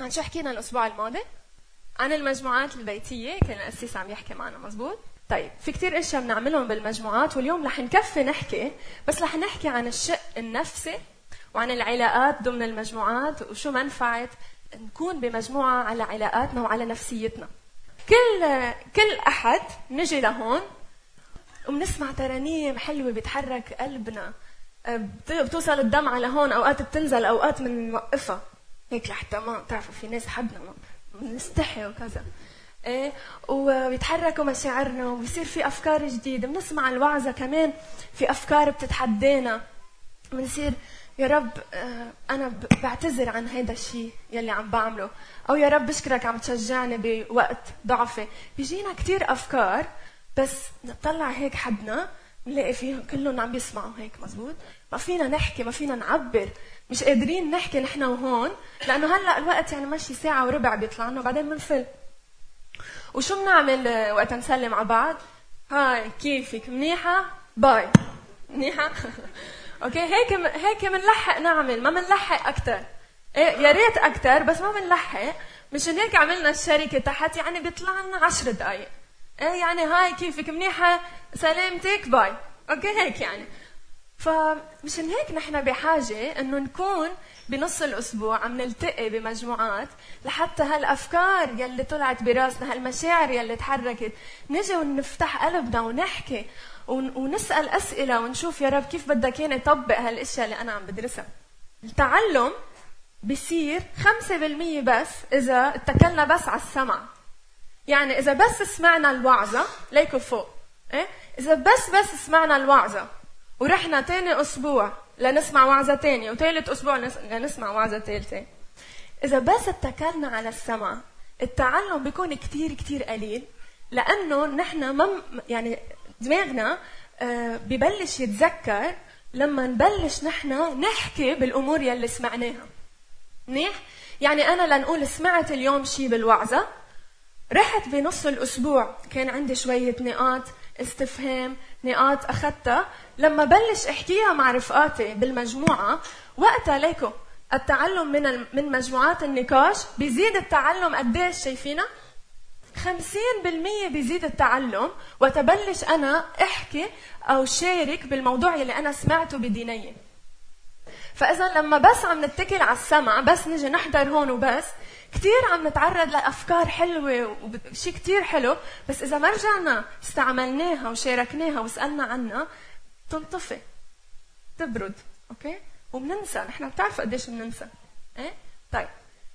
عن شو حكينا الأسبوع الماضي؟ عن المجموعات البيتية كان الاسيس عم يحكي معنا مزبوط؟ طيب في كتير أشياء بنعملهم بالمجموعات واليوم رح نكفي نحكي بس رح نحكي عن الشق النفسي وعن العلاقات ضمن المجموعات وشو منفعه نكون بمجموعة على علاقاتنا وعلى نفسيتنا. كل كل أحد نجي لهون وبنسمع ترانيم حلوة بتحرك قلبنا بتوصل الدمعة لهون أوقات بتنزل أوقات بنوقفها. هيك لحتى ما بتعرفوا في ناس حدنا بنستحي وكذا. إيه وبيتحركوا مشاعرنا وبصير في أفكار جديدة. بنسمع الوعظة كمان في أفكار بتتحدانا. بنصير يا رب آه، أنا بعتذر عن هذا الشيء يلي عم بعمله. أو يا رب بشكرك عم تشجعني بوقت ضعفي. بيجينا كثير أفكار بس نطلع هيك حدنا نلاقي فيهم كلهم عم بيسمعوا هيك مزبوط؟ ما فينا نحكي ما فينا نعبر. مش قادرين نحكي نحن وهون لأنه هلأ الوقت يعني ماشي ساعة وربع بيطلع لنا وبعدين بنفل. وشو بنعمل وقت نسلم على بعض؟ hi كيفك؟ منيحة؟ bye. منيحة؟ okay هيك هيك بنلحق نعمل ما بنلحق أكثر إيه يا ريت أكثر بس ما بنلحق مشان هيك عملنا الشركة تحت يعني بيطلع لنا 10 دقائق إيه يعني hi كيفك؟ منيحة؟ سلامتك؟ bye. okay هيك يعني. فمشان هيك نحن بحاجة إنه نكون بنص الأسبوع عم نلتقي بمجموعات لحتى هالأفكار يلي طلعت براسنا هالمشاعر يلي تحركت نجي ونفتح قلبنا ونحكي ونسأل أسئلة ونشوف يا رب كيف بدك إياني اطبق هالأشياء اللي أنا عم بدرسها. التعلم بصير 5% بس إذا اتكلنا بس على السمع. يعني إذا بس سمعنا الوعظة ليكوا فوق إيه؟ إذا بس بس سمعنا الوعظة ورحنا تاني أسبوع لنسمع وعظة تانية وثالث أسبوع لنسمع وعظة ثالثه إذا بس اتكلنا على السمع التعلم بيكون كتير كتير قليل لأنه نحن ما يعني دماغنا آه، ببلش يتذكر لما نبلش نحن نحكي بالأمور يلي سمعناها. منيح؟ يعني أنا لنقول سمعت اليوم شيء بالوعظة رحت بنص الأسبوع. كان عندي شوية نقاط استفهام نقاط أخذتها. لما بلش احكيها مع رفقاتي بالمجموعة وقتها ليكو التعلم من من مجموعات النقاش بيزيد التعلم قديش شايفينها 50% بيزيد التعلم. وتبلش أنا أحكي أو شارك بالموضوع اللي أنا سمعته بدينية. فإذا لما بس عم نتكل على السمع بس نجي نحضر هون وبس كثير عم نتعرض لأفكار حلوة وشيء كثير حلو بس إذا ما رجعنا استعملناها وشاركناها وسألنا عنها تنطفي تبرد أوكي؟ وبننسى نحن بتعرفوا قديش بننسى إيه؟ طيب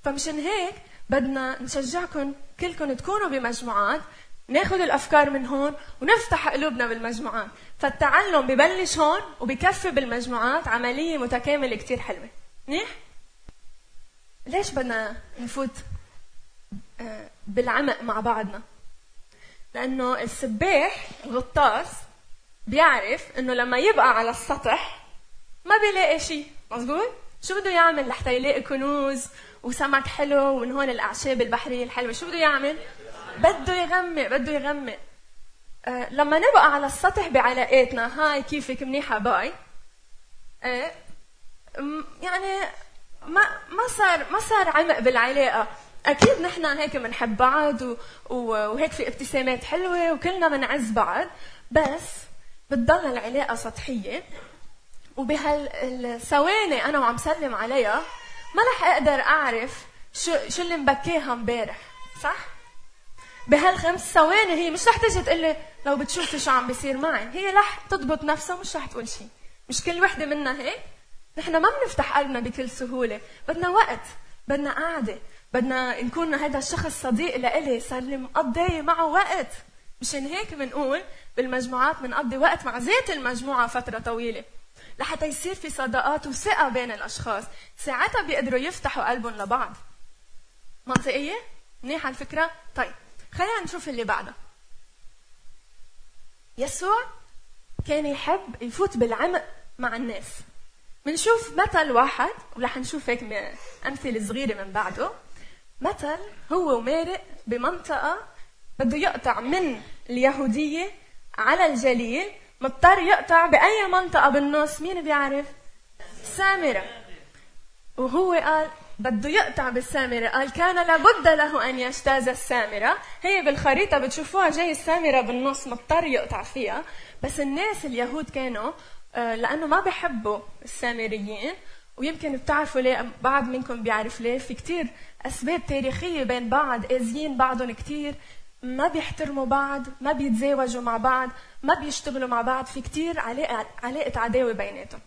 فمشان هيك بدنا نشجعكم كلكم تكونوا بمجموعات ناخذ الأفكار من هون ونفتح قلوبنا بالمجموعات. فالتعلم ببلش هون وبكفي بالمجموعات عملية متكاملة كثير حلوة. منيح؟ ليش بدنا نفوت آه، بالعمق مع بعضنا؟ لأنه السباح غطاس بيعرف إنه لما يبقى على السطح ما بيلاقي شيء مزبوط شو بده يعمل لحتى يلاقي كنوز وسمك حلو ومن هون الأعشاب البحرية الحلوة؟ شو بده يعمل؟ بده يغمق بده يغمق. آه لما نبقى على السطح بعلاقاتنا هاي كيفك منيحة باي؟ آه يعني ما ما صار ما صار عمق بالعلاقة. أكيد نحن هيك بنحب بعض و... وهيك في ابتسامات حلوة وكلنا بنعز بعض. بس بتضل العلاقة سطحية. وبهالثواني أنا وعم سلم عليها ما رح أقدر أعرف شو شو اللي مبكيها امبارح صح؟ بهالخمس ثواني هي مش رح تجي تقول لي لو بتشوفي شو عم بيصير معي. هي رح تضبط نفسها ومش رح تقول شيء مش كل وحدة منا هيك؟ نحن ما بنفتح قلبنا بكل سهولة. بدنا وقت بدنا قعدة بدنا نكون هذا الشخص صديق لإلي صار لي مقضي معه وقت. مشان هيك بنقول بالمجموعات بنقضي وقت مع ذات المجموعة فترة طويلة. لحتى يصير في صداقات وثقة بين الأشخاص. ساعتها بيقدروا يفتحوا قلبهم لبعض. منطقية؟ منيحة الفكرة؟ طيب خلينا نشوف اللي بعدها يسوع كان يحب يفوت بالعمق مع الناس. بنشوف مثل واحد ورح نشوف هيك أمثلة صغيرة من بعده. مثل هو ومارق بمنطقة بده يقطع من اليهودية على الجليل مضطر يقطع بأي منطقة بالنص مين بيعرف؟ سامرة. وهو قال بده يقطع بالسامرة قال كان لابد له أن يجتاز السامرة. هي بالخريطة بتشوفوها جاي السامرة بالنص مضطر يقطع فيها. بس الناس اليهود كانوا آه، لأنه ما بحبوا السامريين ويمكن بتعرفوا ليه بعض منكم بيعرف ليه. في كتير أسباب تاريخية بين بعض آذيين بعضهم كتير. ما بيحترموا بعض ما بيتزاوجوا مع بعض ما بيشتغلوا مع بعض. في كتير علاقة, علاقة عداوة بيناتهم.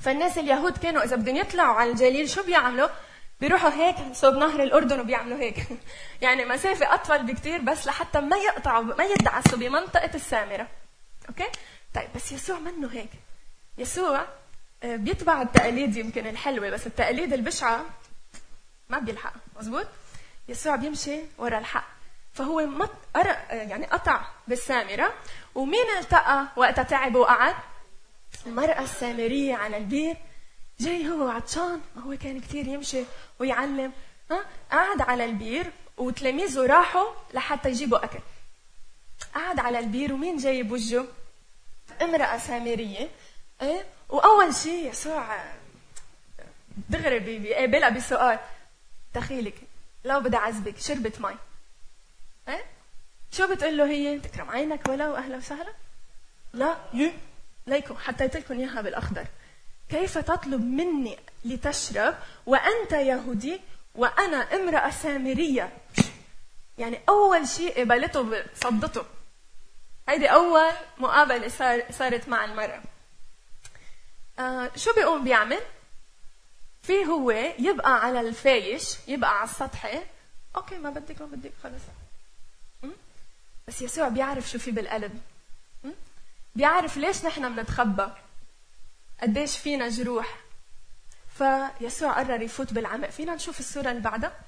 فالناس اليهود كانوا إذا بدهم يطلعوا على الجليل شو بيعملوا؟ بيروحوا هيك صوب نهر الأردن وبيعملوا هيك. يعني مسافة أطول بكتير بس لحتى ما يقطعوا ما يدعسوا بمنطقة السامرة. okay؟ طيب بس يسوع منه هيك. يسوع آه، بيتبع التقاليد يمكن الحلوة بس التقاليد البشعة ما بيلحق مزبوط يسوع بيمشي ورا الحق. فهو مط... يعني قطع بالسامرة. ومين التقى وقتها تعب وقعد؟ المرأة السامرية على البير. جاي هو عطشان. ما هو كان كثير يمشي ويعلم. ها؟ قعد على البير وتلاميذه راحوا لحتى يجيبوا أكل. قعد على البير ومين جاي بوجهه؟ امرأة سامرية إيه؟ وأول شيء يسوع دغري بيقابلها بسؤال دخيلك لو بدي أعذبك شربت مي إيه؟ شو بتقول له هي؟ تكرم عينك ولو أهلا وسهلا؟ لا يو ليكم حطيت لكم إياها بالأخضر. كيف تطلب مني لتشرب وأنت يهودي وأنا امرأة سامرية؟ يعني أول شيء قبلته صدته هيدي أول مقابلة صار صارت مع المرأة. آه شو بيقوم بيعمل؟ في هو يبقى على الفايش يبقى على السطح. أوكي ما بدك ما بدك خلص. بس يسوع بيعرف شو في بالقلب. بيعرف ليش نحن بنتخبى. قديش فينا جروح. فيسوع قرر يفوت بالعمق. فينا نشوف الصورة اللي بعدها؟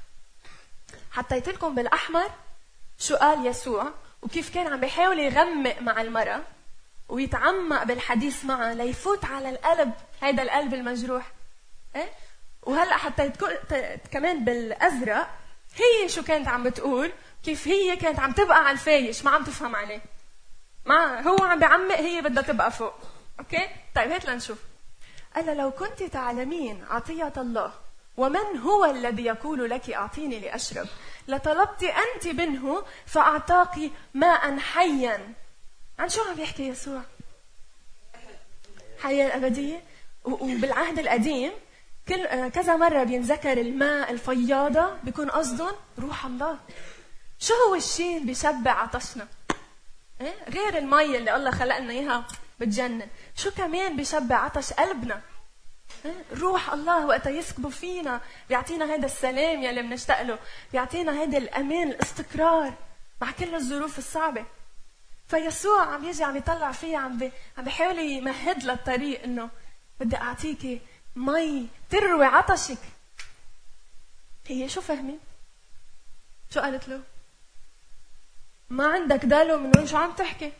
حطيت لكم بالأحمر شو قال يسوع؟ وكيف كان عم بيحاول يغمق مع المرأة ويتعمق بالحديث معها ليفوت على القلب هيدا القلب المجروح. إيه؟ وهلأ حطيت كمان بالأزرق هي شو كانت عم بتقول؟ كيف هي كانت عم تبقى على الفايش؟ ما عم تفهم عليه. ما هو عم بيعمق هي بدها تبقى فوق. أوكي؟ طيب هات لنشوف. قال لو كنت تعلمين عطية الله ومن هو الذي يقول لك أعطيني لأشرب؟ لطلبت أنت منه فأعطاك ماء حيا. عن شو عم يحكي يسوع؟ حياة الأبدية؟ وبالعهد القديم كل كذا مرة بينذكر الماء الفياضة بيكون قصدهم روح الله. شو هو الشيء اللي بيشبع عطشنا؟ إيه؟ غير المي اللي الله خلق لنا إياها بتجنن. شو كمان بيشبع عطش قلبنا؟ روح الله وقتها يسكبوا فينا بيعطينا هذا السلام يلي بنشتاق له بيعطينا هذا الأمان الاستقرار مع كل الظروف الصعبة فيسوع عم يجي عم يطلع فيها عم. عم بيحاول يمهد للطريق إنه بدي اعطيكي مي تروي عطشك هي شو فهمي؟ شو قالت له؟ ما عندك دلو من وين شو عم تحكي؟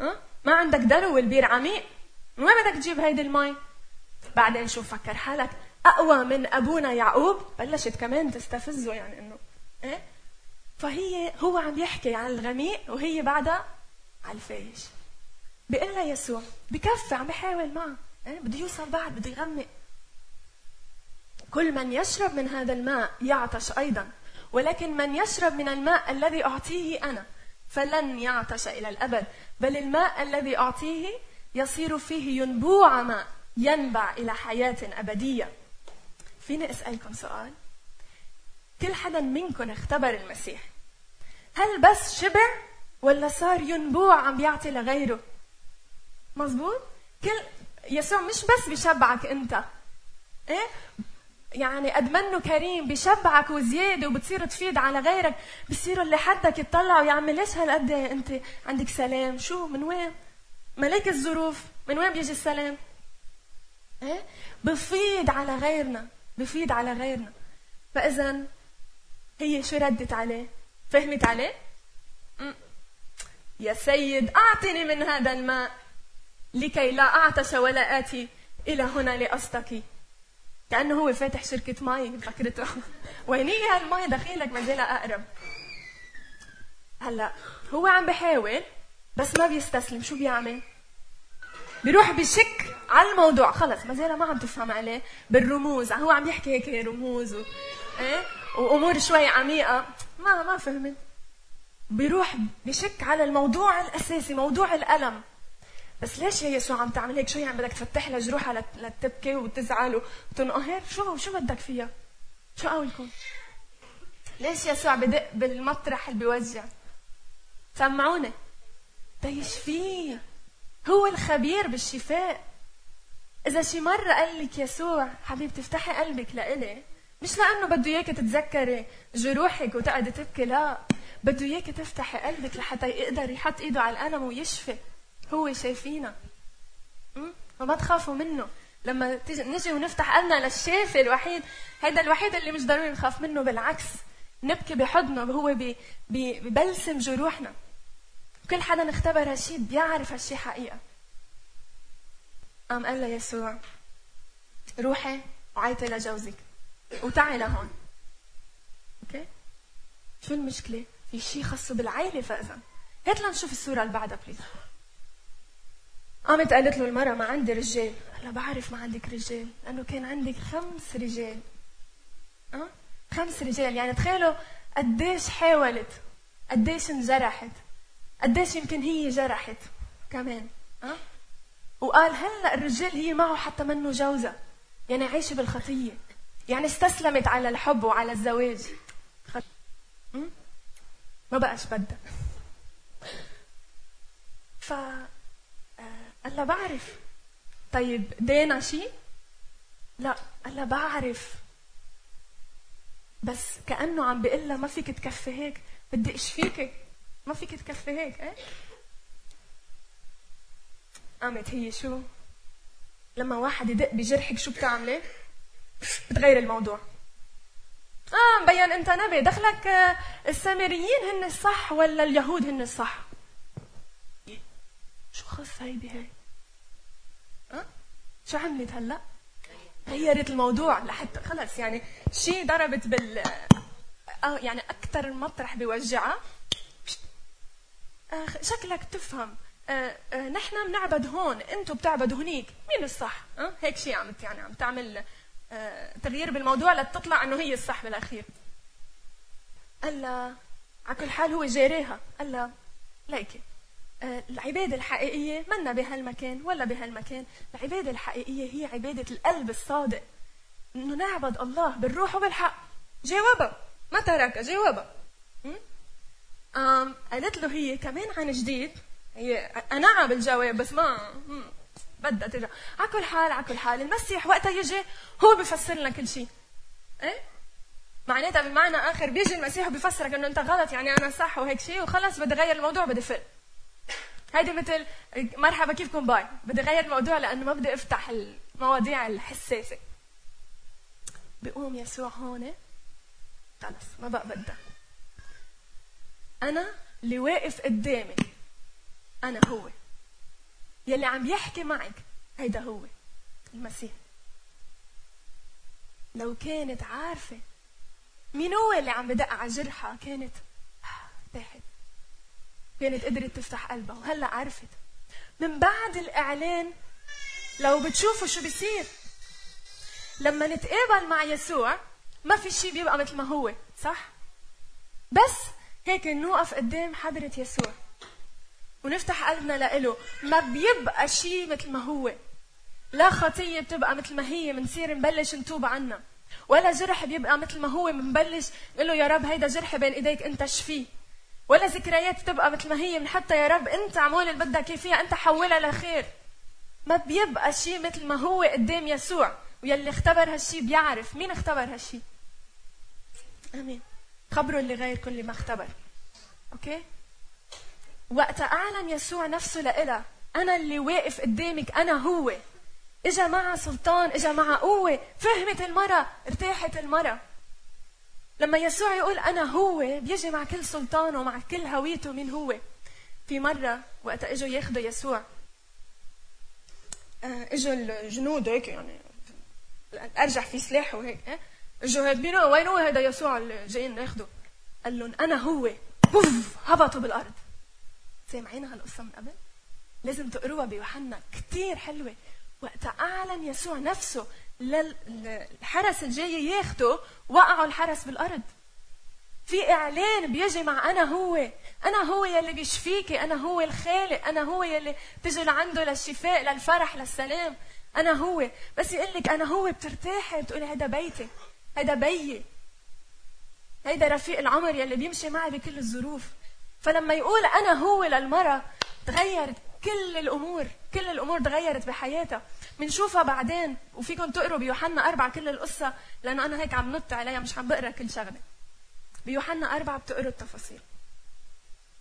أه؟ ما عندك دلو والبير عميق من وين بدك تجيب هيدي المي؟ بعدين شو فكر حالك؟ أقوى من أبونا يعقوب؟ بلشت كمان تستفزه يعني إنه إيه؟ فهي هو عم يحكي عن الغميق وهي بعدها على الفايش. بيقول لها يسوع بكفي عم بحاول معه إيه؟ بده يوصل بعد بده يغمق. كل من يشرب من هذا الماء يعطش أيضا ولكن من يشرب من الماء الذي أعطيه أنا فلن يعطش إلى الأبد بل الماء الذي أعطيه يصير فيه ينبوع ماء. ينبع إلى حياة أبدية. فيني أسألكم سؤال؟ كل حدا منكم اختبر المسيح. هل بس شبع ولا صار ينبوع عم بيعطي لغيره؟ مزبوط كل يسوع مش بس بيشبعك أنت. إيه؟ يعني قد منه كريم بشبعك وزيادة وبتصير تفيد على غيرك بصيروا اللي حدك يطلعوا يا عمي ليش هالقد أنت عندك سلام. شو؟ من وين؟ ملاك الظروف. من وين بيجي السلام؟ إيه؟ بفيد على غيرنا بفيد على غيرنا. فاذا هي شو ردت عليه؟ فهمت عليه؟ يا سيد أعطني من هذا الماء لكي لا أعطش ولا آتي إلى هنا لاستقي كأنه هو فاتح شركة مي فكرته. وين هي هالمي دخيلك ما زالها أقرب. هلأ هو عم بحاول بس ما بيستسلم. شو بيعمل؟ بيروح بشك على الموضوع. خلص ما زال ما عم تفهم عليه بالرموز. هو عم يحكي هيك رموز و... إيه؟ وأمور شوي عميقة. ما ما فهمت. بيروح بشك على الموضوع الأساسي موضوع الألم. بس ليش يا يسوع عم تعمل هيك؟ شو يعني بدك تفتح لها جروحها لتبكي وتزعل وتنقهر؟ شو شو بدك فيها؟ شو قولكم؟ ليش يسوع بدق بالمطرح اللي بيوجع؟ سمعوني. تيشفيه هو الخبير بالشفاء. إذا شي مرة قال لك يسوع حبيبتي افتحي قلبك لإلي. مش لأنه بده إياك تتذكري جروحك وتقعدي تبكي لا. بده إياك تفتحي قلبك لحتى يقدر يحط إيده على القلم ويشفي. هو شايفينا. فما تخافوا منه. لما نجي ونفتح قلنا للشافي الوحيد هيدا الوحيد اللي مش ضروري نخاف منه بالعكس. نبكي بحضنه هو ببلسم جروحنا. كل حدا اختبر هالشي بيعرف هالشي حقيقة. قام قال يسوع روحي وعيطي لجوزك وتعي لهون. okay؟ شو المشكلة؟ في شيء خاصه بالعائلة فإذا. هات لنشوف الصورة اللي بعدها please قامت قالت له المرأة ما عندي رجال. هلا بعرف ما عندك رجال لأنه كان عندك خمس رجال. أه؟ خمس رجال. يعني تخيلوا قديش حاولت قديش انجرحت. قديش يمكن هي جرحت كمان أه؟ وقال هلا الرجال هي معه حتى منه جوزة يعني عايشة بالخطية يعني استسلمت على الحب وعلى الزواج. خط... ما بقاش بدها. ف قال لها بعرف. طيب دينا شيء لا قال بعرف. بس كأنه عم بيقول لها ما فيك تكفي هيك بدي اشفيكي ما فيك تكفي هيك إيه؟ قامت هي شو؟ لما واحد يدق بجرحك شو بتعملي؟ بتغير الموضوع. آه مبين أنت نبي دخلك آه، السامريين هن الصح ولا اليهود هن الصح؟ شو خص هي؟ بهي أه؟ شو عملت هلا؟ غيرت الموضوع لحتى خلص يعني شيء ضربت بال آه يعني أكثر المطرح بيوجعها آه شكلك تفهم. آه آه نحن بنعبد هون. أنتم بتعبدوا هنيك. مين الصح؟ أه؟ هيك شيء عم يعني عم تعمل تغيير بالموضوع لتطلع إنه هي الصح بالأخير. قال على كل حال هو جاريها. قال لها ليكي العبادة الحقيقية منا بهالمكان ولا بهالمكان؟ العبادة الحقيقية هي عبادة القلب الصادق. إنه نعبد الله بالروح وبالحق. جاوبها. ما ترك جاوبها. قالت له هي كمان عن جديد. هي أنا بالجواب بس ما بدها ترجع. على كل حال على كل حال المسيح وقتها يجي هو بفسر لنا كل شيء. إيه؟ معناتها بمعنى آخر بيجي المسيح وبيفسرك إنه أنت غلط يعني أنا صح وهيك شيء وخلص بدي اغير الموضوع بدي فل. هيدي مثل مرحبا كيفكم؟ باي. بدي اغير الموضوع لأنه ما بدي أفتح المواضيع الحساسة. بيقوم يسوع هون. خلص ما بقى بدها. أنا اللي واقف قدامك. أنا هو. يلي عم يحكي معك هيدا هو. المسيح. لو كانت عارفة مين هو اللي عم بدق على جرحها كانت تاحت كانت قدرت تفتح قلبها وهلأ عرفت. من بعد الإعلان لو بتشوفوا شو بيصير لما نتقابل مع يسوع ما في شيء بيبقى مثل ما هو صح؟ بس هيك نوقف قدام حضرة يسوع. ونفتح قلبنا لإله. ما بيبقى شيء مثل ما هو. لا خطية بتبقى مثل ما هي. بنصير نبلش نتوب عنها. ولا جرح بيبقى مثل ما هو. بنبلش نقول له يا رب هيدا جرح بين إيديك أنت شفيه ولا ذكريات تبقى مثل ما هي. بنحطها يا رب أنت عمول اللي بدك فيها. أنت حولها لخير. ما بيبقى شيء مثل ما هو قدام يسوع. ويلي اختبر هالشيء بيعرف. مين اختبر هالشيء آمين. خبروا اللي غير كل ما اختبر. أوكي؟ وقت اعلن يسوع نفسه لإلها أنا اللي واقف قدامك أنا هو. اجا معها سلطان اجا معها قوة فهمت المراه ارتاحت المراه لما يسوع يقول أنا هو بيجي مع كل سلطانه ومع كل هويته من هو. في مرة وقت إجوا ياخذوا يسوع. آه، إجوا الجنود هيك يعني ارجح في سلاح وهيك هيك بينو وين هو هذا يسوع اللي جايين ناخذه قال لهم أنا هو. بوف هبطوا بالأرض. سامعين هالقصه من قبل؟ لازم تقروها بيوحنا كثير حلوة. وقت أعلن يسوع نفسه للحرس الجاي ياخده وقعوا الحرس بالأرض. في إعلان بيجي مع أنا هو. أنا هو يلي بيشفيكي أنا هو الخالق أنا هو يلي تجي لعنده للشفاء للفرح للسلام. أنا هو. بس يقول لك أنا هو بترتاحي بتقولي هذا بيتي. هذا بيي. هيدا رفيق العمر يلي بيمشي معي بكل الظروف. فلما يقول أنا هو للمرأة تغيرت كل الأمور كل الأمور تغيرت بحياتها. بنشوفها بعدين وفيكم تقروا بيوحنا أربعة كل القصة لأنه أنا هيك عم نط عليها مش عم بقرأ كل شغلة. بيوحنا أربعة بتقروا التفاصيل.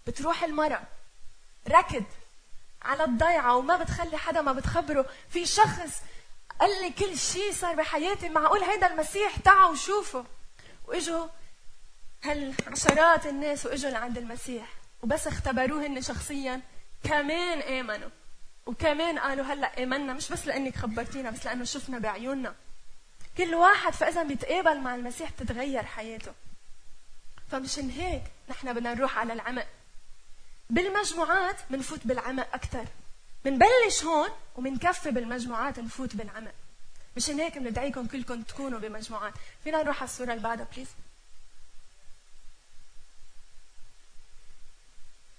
بتروح المرأة ركض على الضيعة وما بتخلي حدا ما بتخبره. في شخص قال لي كل شيء صار بحياتي معقول هيدا المسيح؟ تعوا وشوفوا وإجوا هالعشرات الناس وإجوا لعند المسيح. وبس اختبروه هن شخصيا. كمان آمنوا. وكمان قالوا هلأ آمنا مش بس لأنك خبرتينا بس لأنه شفنا بعيوننا. كل واحد فاذا بيتقابل مع المسيح بتتغير حياته. فمشان هيك نحن بدنا نروح على العمق. بالمجموعات بنفوت بالعمق أكثر بنبلش هون وبنكفي بالمجموعات نفوت بالعمق مشان هيك بندعيكم كلكم تكونوا بمجموعات. فينا نروح على الصورة اللي بعدها بليز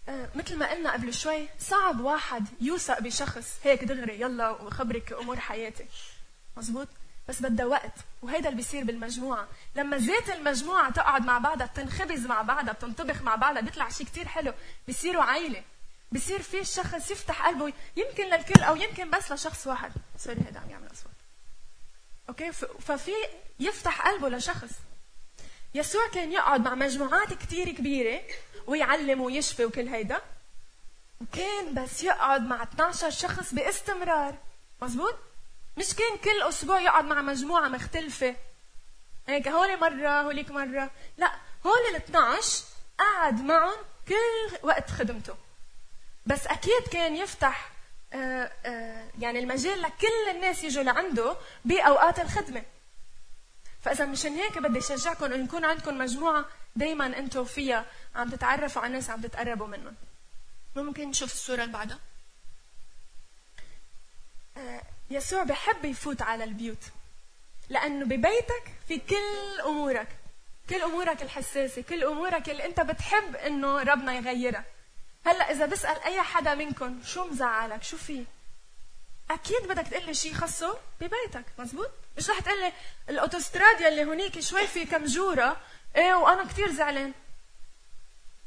آه، مثل ما قلنا قبل شوي صعب واحد يوثق بشخص هيك دغري يلا وخبرك أمور حياتي مزبوط بس بدها وقت وهيدا اللي بيصير بالمجموعة. لما ذات المجموعة تقعد مع بعضها بتنخبز مع بعضها بتنطبخ مع بعضها بيطلع شيء كتير حلو بيصيروا عائله بصير في الشخص يفتح قلبه يمكن للكل أو يمكن بس لشخص واحد. sorry هيدا عم يعمل أصوات. okay؟ ففي يفتح قلبه لشخص. يسوع كان يقعد مع مجموعات كتير كبيرة ويعلم ويشفي وكل هيدا. وكان بس يقعد مع 12 شخص باستمرار. مزبوط؟ مش كان كل أسبوع يقعد مع مجموعة مختلفة. هيك هولي مرة هوليك مرة. لا هول ال 12 قعد معهم كل وقت خدمته. بس أكيد كان يفتح آه، آه، يعني المجال لكل الناس يجوا لعنده بأوقات الخدمة. فإذا مشان هيك بدي أشجعكم إنه يكون عندكم مجموعة دائما أنتم فيها عم تتعرفوا على الناس عم تتقربوا منهم. ممكن نشوف الصورة اللي بعدها؟ آه، يسوع بحب يفوت على البيوت لأنه ببيتك في كل أمورك كل أمورك الحساسة كل أمورك اللي أنت بتحب إنه ربنا يغيرها. هلا إذا بسأل أي حدا منكم شو مزعلك؟ شو في أكيد بدك تقول لي شيء خصه ببيتك مزبوط؟ مش رح تقول لي الاوتوستراد يلي هونيك شوي في كم جورة. إيه وأنا كثير زعلان.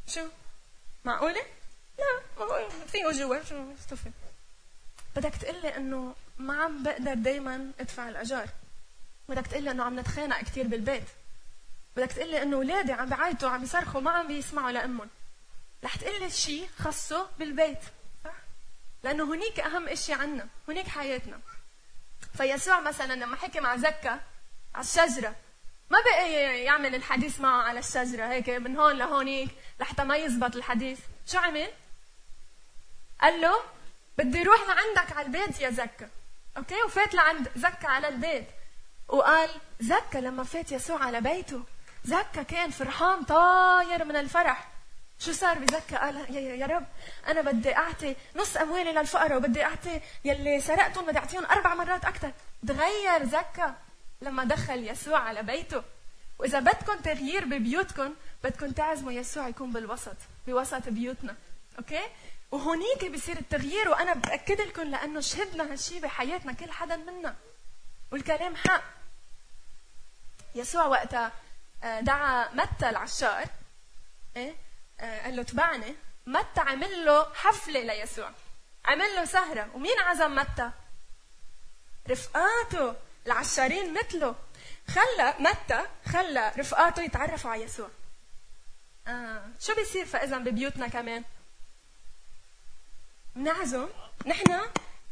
شو؟ معقولة؟ لا فيه جوا شو استفد بدك تقول لي إنه ما عم بقدر دائما أدفع الأجار. بدك تقول لي إنه عم نتخانق كثير بالبيت. بدك تقول لي إنه اولادي عم بيعيطوا عم يصرخوا ما عم بيسمعوا لأمهم. رح تقول لي شيء خصه بالبيت صح؟ لأنه هنيك أهم شيء عنا هنيك حياتنا. فيسوع مثلا لما حكي مع زكا على الشجرة ما بقى يعمل الحديث معه على الشجرة هيك من هون لهونيك لحتى ما يزبط الحديث. شو عمل؟ قال له بدي أروح لعندك على البيت يا زكا. أوكي؟ وفات لعند زكا على البيت. وقال زكا لما فات يسوع على بيته زكا كان فرحان طاير من الفرح. شو صار بزكى قال يا, رب أنا بدي أعطي نص أموالي للفقراء وبدي أعطي يلي سرقتهم بدي أعطيهم أربع مرات أكثر تغير زكى لما دخل يسوع على بيته. وإذا بدكم تغيير ببيوتكم بدكم تعزموا يسوع يكون بالوسط بوسط بيوتنا. أوكي؟ وهونيك بيصير التغيير وأنا بأكد لكم لأنه شهدنا هالشيء بحياتنا كل حدا منا. والكلام حق. يسوع وقتها آه، دعا متى العشار إيه؟ قال له تبعني. متى؟ عمل له حفلة ليسوع. عمل له سهرة. ومين عزم متى؟ رفقاته. العشارين مثله. خلى متى؟ خلى رفقاته يتعرفوا على يسوع. آه. شو بيصير فإذا ببيوتنا كمان؟ نعزم. نحن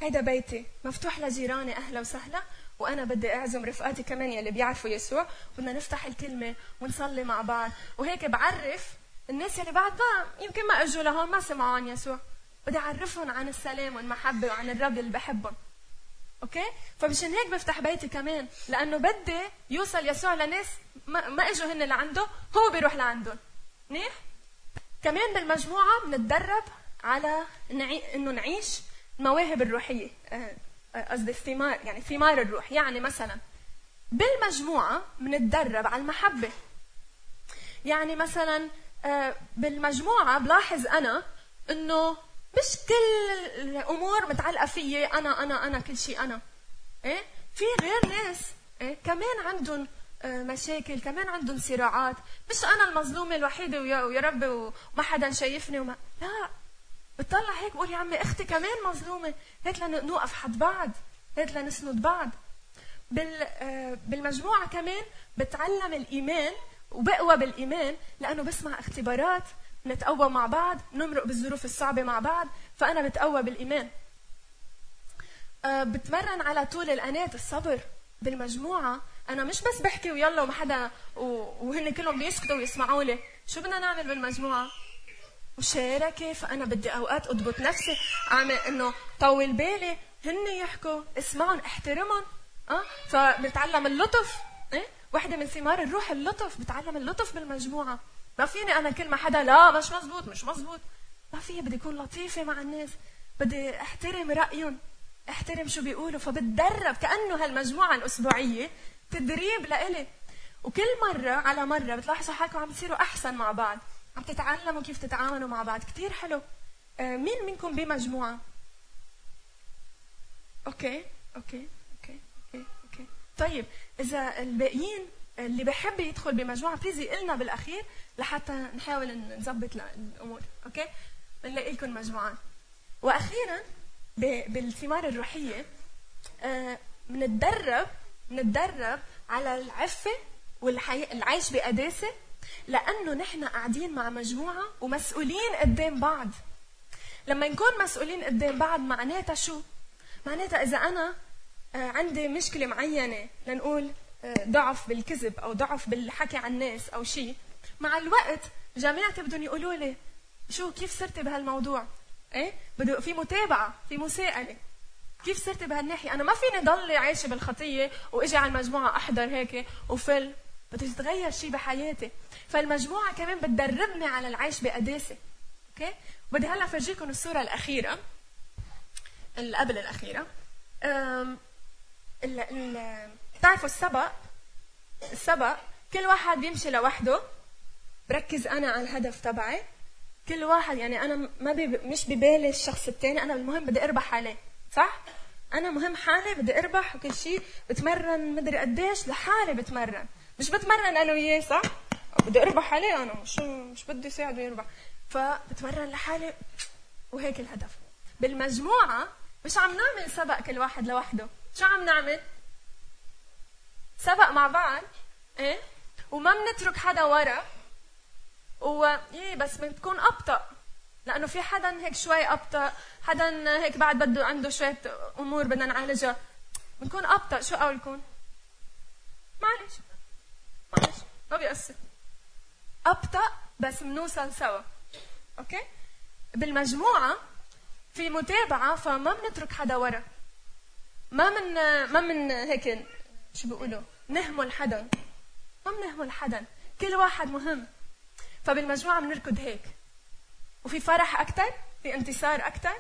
هيدا بيتي مفتوح لجيراني أهلا وسهلا وأنا بدي أعزم رفقاتي كمان يلي بيعرفوا يسوع. بدنا نفتح الكلمة ونصلي مع بعض. وهيك بعرف الناس اللي بعد ما يمكن ما اجوا لهون ما سمعوا عن يسوع. بدي اعرفهم عن السلام والمحبه وعن الرب اللي بحبهم. أوكي؟ فمشان هيك بفتح بيتي كمان لأنه بدي يوصل يسوع لناس ما, ما إجوا هن لعنده هو بيروح لعندهم. منيح؟ كمان بالمجموعة بنتدرب على. إنه نعيش المواهب الروحية. آه، قصدي ثمار يعني ثمار الروح. يعني مثلا بالمجموعة بنتدرب على المحبة. يعني مثلا آه، بالمجموعة بلاحظ أنا إنه مش كل الأمور متعلقة فيي أنا أنا أنا كل شيء أنا. إيه؟ في غير ناس إيه؟ كمان عندهم آه، مشاكل كمان عندهم صراعات. مش أنا المظلومة الوحيدة ويا, ويا رب وما حدا شايفني وما. لا بتطلع هيك بقول يا عمي أختي كمان مظلومة. هيك لنوقف حد بعض هيك لنسند بعض بال آه، بالمجموعة كمان بتعلم الإيمان وبقوى بالإيمان لأنه بسمع اختبارات نتقوى مع بعض نمرق بالظروف الصعبة مع بعض فأنا بتقوى بالإيمان. آه، بتمرن على طول الانات الصبر بالمجموعة. أنا مش بس بحكي ويلا وما حدا وهن كلهم بيسكتوا ويسمعوا لي. شو بدنا نعمل بالمجموعة؟ مشاركة فأنا بدي أوقات أضبط نفسي أعمل إنه طول بالي هن يحكوا اسمعهم احترمهم أه فبتعلم اللطف. إيه؟ وحدة من ثمار الروح اللطف بتعلم اللطف بالمجموعة. ما فيني أنا كل ما حدا لا مش مزبوط مش مزبوط ما في بدي أكون لطيفة مع الناس بدي أحترم رأيهم أحترم شو بيقولوا فبتدرب كأنه هالمجموعة الأسبوعية تدريب لإلي. وكل مرة على مرة بتلاحظوا حالكم عم تصيروا أحسن مع بعض عم تتعلموا كيف تتعاملوا مع بعض. كثير حلو. آه، مين منكم بمجموعة؟ okay okay. طيب إذا الباقيين اللي بحب يدخل بمجموعة please يقلنا بالأخير لحتى نحاول نظبط الأمور okay؟ بنلاقي لكم مجموعات وأخيرا بالثمار بنتدرب آه، بنتدرب على العفة والعيش بقداسة لأنه نحن قاعدين مع مجموعة ومسؤولين قدام بعض. لما نكون مسؤولين قدام بعض معناتها شو؟ معناتها إذا أنا آه، عندي مشكلة معينة. لنقول آه، ضعف بالكذب أو ضعف بالحكي عن الناس أو شيء مع الوقت جامعتي بدهم يقولوا لي شو كيف صرتي بهالموضوع؟ إيه؟ بده في متابعة في مساءلة. كيف صرتي بهالناحية؟ أنا ما فيني ضلي عايشة بالخطية وإجي على المجموعة أحضر هيك وفل. بده يتغير شيء بحياتي. فالمجموعة كمان بتدربني على العيش بقداسة. أوكي؟ بدي هلأ أفرجيكم الصورة الأخيرة. اللي قبل الأخيرة. بتعرفوا السبق؟ السبق كل واحد بيمشي لوحده. بركز أنا على الهدف تبعي. كل واحد يعني أنا ما بي مش ببالي الشخص الثاني أنا المهم بدي أربح عليه صح؟ أنا مهم حالي بدي أربح وكل شيء بتمرن مدري قديش لحالي بتمرن. مش بتمرن أنا وياه صح؟ بدي أربح عليه أنا مش مش بدي ساعده يربح فبتمرن لحالي وهيك الهدف. بالمجموعة مش عم نعمل سبق كل واحد لوحده. شو عم نعمل؟ سبق مع بعض إيه؟ وما بنترك حدا ورا. و إيه بس بتكون أبطأ. لأنه في حدا هيك شوي أبطأ حدا هيك بعد بده عنده شوية أمور بدنا نعالجها. بنكون أبطأ. شو قولكم معلش. معلش. ما بيأثر. أبطأ بس بنوصل سوا. أوكي؟ بالمجموعة في متابعة فما بنترك حدا ورا. ما من ما من هيك شو بيقولوا؟ نهمل حدا ما بنهمل حدا كل واحد مهم. فبالمجموعة بنركض هيك. وفي فرح أكثر في انتصار أكثر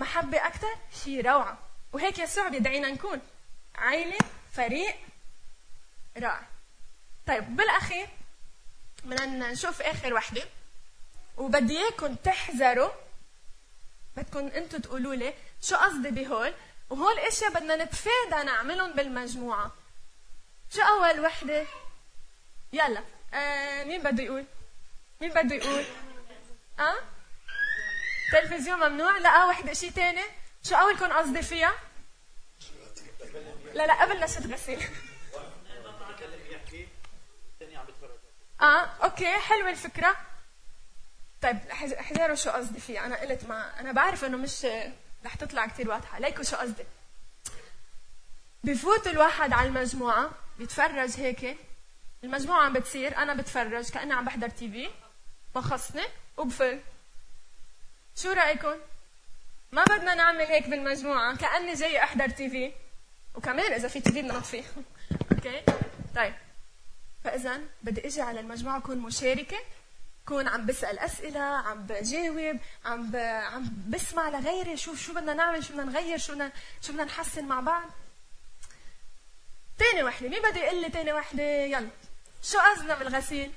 محبة أكثر شيء روعة. وهيك يسوع بيدعينا نكون. عائلة فريق رائع. طيب بالأخير بدنا نشوف آخر وحدة. وبدي إياكم تحذروا. بدكم أنتم تقولوا لي شو قصدي بهول. وهول الاشياء بدنا نتفادى نعملهم بالمجموعة. شو أول وحدة؟ يلا. آه مين بده يقول؟ مين بده يقول؟ آه؟ تلفزيون ممنوع؟ لا وحدة شيء ثاني شو اول كون قصدي فيها؟ لا لا قبل نشط غسيل آه أوكي حلوة الفكرة. طيب احذروا شو قصدي فيه أنا قلت ما أنا بعرف إنه مش رح تطلع كثير واضحه ليكوا شو قصدي؟ بفوت الواحد على المجموعة بيتفرج هيك. المجموعة عم بتصير أنا بتفرج كأني عم بحضر TV بخصني وبفل. شو رأيكم؟ ما بدنا نعمل هيك بالمجموعة كأني جاي أحضر TV. وكمان إذا في TV بدنا okay؟ طيب. فإذا بدي إجي على المجموعة أكون مشاركة. كون عم بسأل أسئلة عم بجاوب عم ب... عم بسمع لغيري شوف شو بدنا نعمل شو بدنا نغير شو بدنا شو بدنا نحسن مع بعض. تاني وحدة مين بده يقول لي تاني وحدة؟ يلا. شو قصدنا بالغسيل؟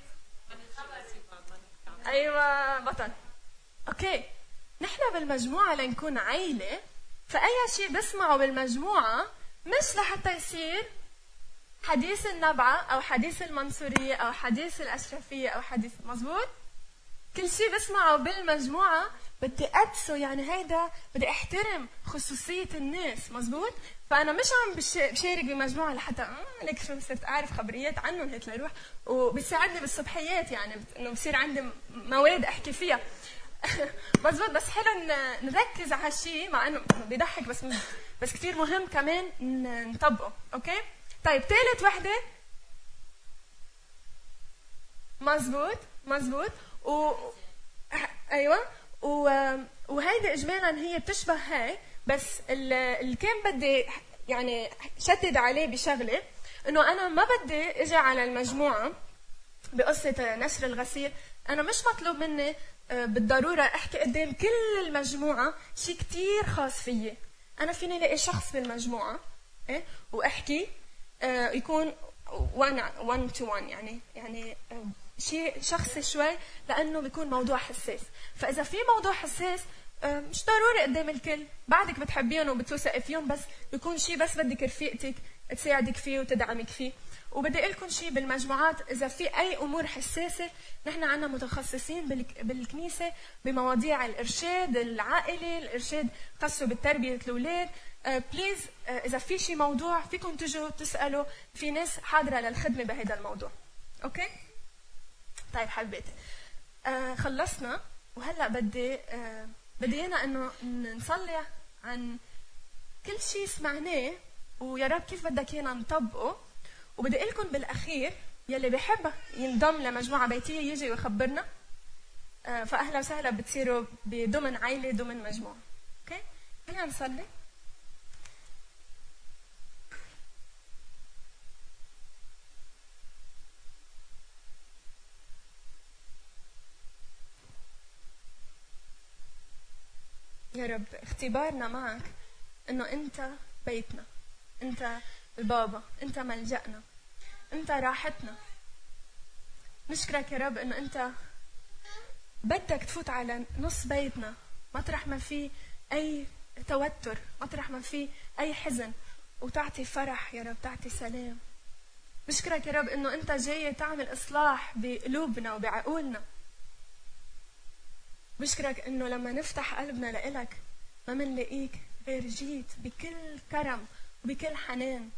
أيوه بطل. أوكي. نحن بالمجموعة لنكون عيلة فأي شيء بسمعه بالمجموعة مش لحتى يصير حديث النبعة أو حديث المنصورية أو حديث الأشرفية أو حديث مزبوط كل شيء بسمعه بالمجموعة بدي أدسه يعني هيدا بدي أحترم خصوصية الناس مزبوط؟ فأنا مش عم بشارك بمجموعة لحتى لك شو صرت أعرف خبريات عنهم هيك لروح. وبيساعدني بالصبحيات يعني إنه بصير عندي مواد أحكي فيها. مزبوط بس حلو نركز على هالشيء مع إنه بيضحك بس بس كثير مهم كمان نطبقه أوكي؟ طيب ثالث وحدة. مزبوط مزبوط. و أيوه. و... وهيدي اجمالا هي بتشبه هاي بس اللي كان بدي يعني شدد عليه بشغلة إنه أنا ما بدي إجي على المجموعة بقصة نشر الغسيل. أنا مش مطلوب مني آه، بالضرورة أحكي قدام كل المجموعة شيء كثير خاص فيي. أنا فيني الاقي شخص بالمجموعة إيه؟ وأحكي آه، يكون 1 تو 1 يعني يعني آه، شيء شخصي شوي لأنه بيكون موضوع حساس. فإذا في موضوع حساس مش ضروري قدام الكل. بعدك بتحبيهم وبتوثقي فيهم بس بيكون شيء بس بدك رفيقتك تساعدك فيه وتدعمك فيه. وبدي أقول لكم شيء بالمجموعات إذا في أي أمور حساسة نحن عندنا متخصصين بالكنيسة بمواضيع الإرشاد العائلي الإرشاد خاصة بتربيه الأولاد. please uh, uh, إذا في شيء موضوع فيكم تجوا تسألوا. في ناس حاضرة للخدمة بهذا الموضوع. okay؟ طيب حبيت uh, خلصنا. وهلأ بدي uh, بدي أنا إنه نصلي عن كل شيء سمعناه ويا رب كيف بدك إيانا نطبقه. وبدي لكم بالأخير يلي بحب ينضم لمجموعة بيتية يجي ويخبرنا. آه، فأهلا وسهلا بتصيروا بضمن عائله ضمن مجموعة. أوكي؟ خلينا نصلي. يا رب اختبارنا معك إنه أنت بيتنا أنت البابا أنت ملجأنا أنت راحتنا. نشكرك يا رب إنه أنت بدك تفوت على نص بيتنا. مطرح ما في أي توتر مطرح ما في أي حزن وتعطي فرح يا رب تعطي سلام. بشكرك يا رب إنه أنت جاي تعمل إصلاح بقلوبنا وبعقولنا. بشكرك إنه لما نفتح قلبنا لإلك ما منلاقيك غير جيت بكل كرم وبكل حنان.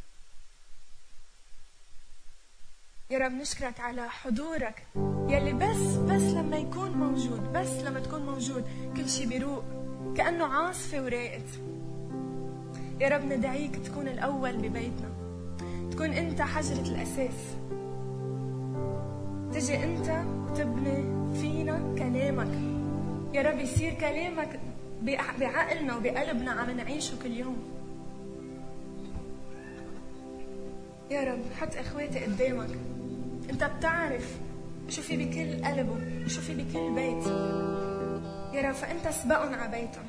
يا رب نشكرك على حضورك يلي بس بس لما يكون موجود بس لما تكون موجود كل شيء بيروق كأنه عاصفة وراقت. يا رب ندعيك تكون الأول ببيتنا تكون أنت حجرة الأساس. تجي أنت وتبني فينا كلامك. يا رب يصير كلامك بعقلنا وبقلبنا عم نعيشه كل يوم. يا رب حط إخواتي قدامك. أنت بتعرف شو في بكل قلبهم شو في بكل بيت يا رب فأنت سبقهم على بيتهم.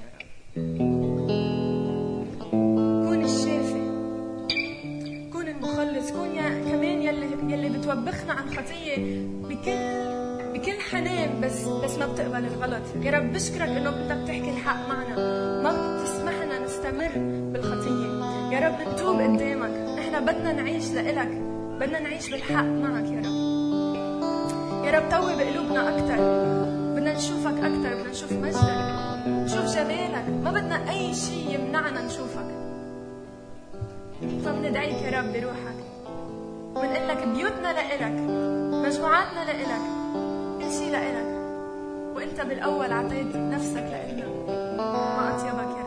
بس بس ما بتقبل الغلط. يا رب بشكرك إنه انت بتحكي الحق معنا. ما بتسمح لنا نستمر بالخطية. يا رب نتوب قدامك. إحنا بدنا نعيش لإلك. بدنا نعيش بالحق معك يا رب. يا رب طوي بقلوبنا أكثر بدنا نشوفك أكثر بدنا نشوف مجدك. نشوف جمالك. ما بدنا أي شيء يمنعنا نشوفك. فبندعيك يا رب بروحك. بنقول لك بيوتنا لإلك. مجموعاتنا لإلك. كل شيء لإلك. وانت بالأول اعطيت نفسك لنا ما أطيبك يا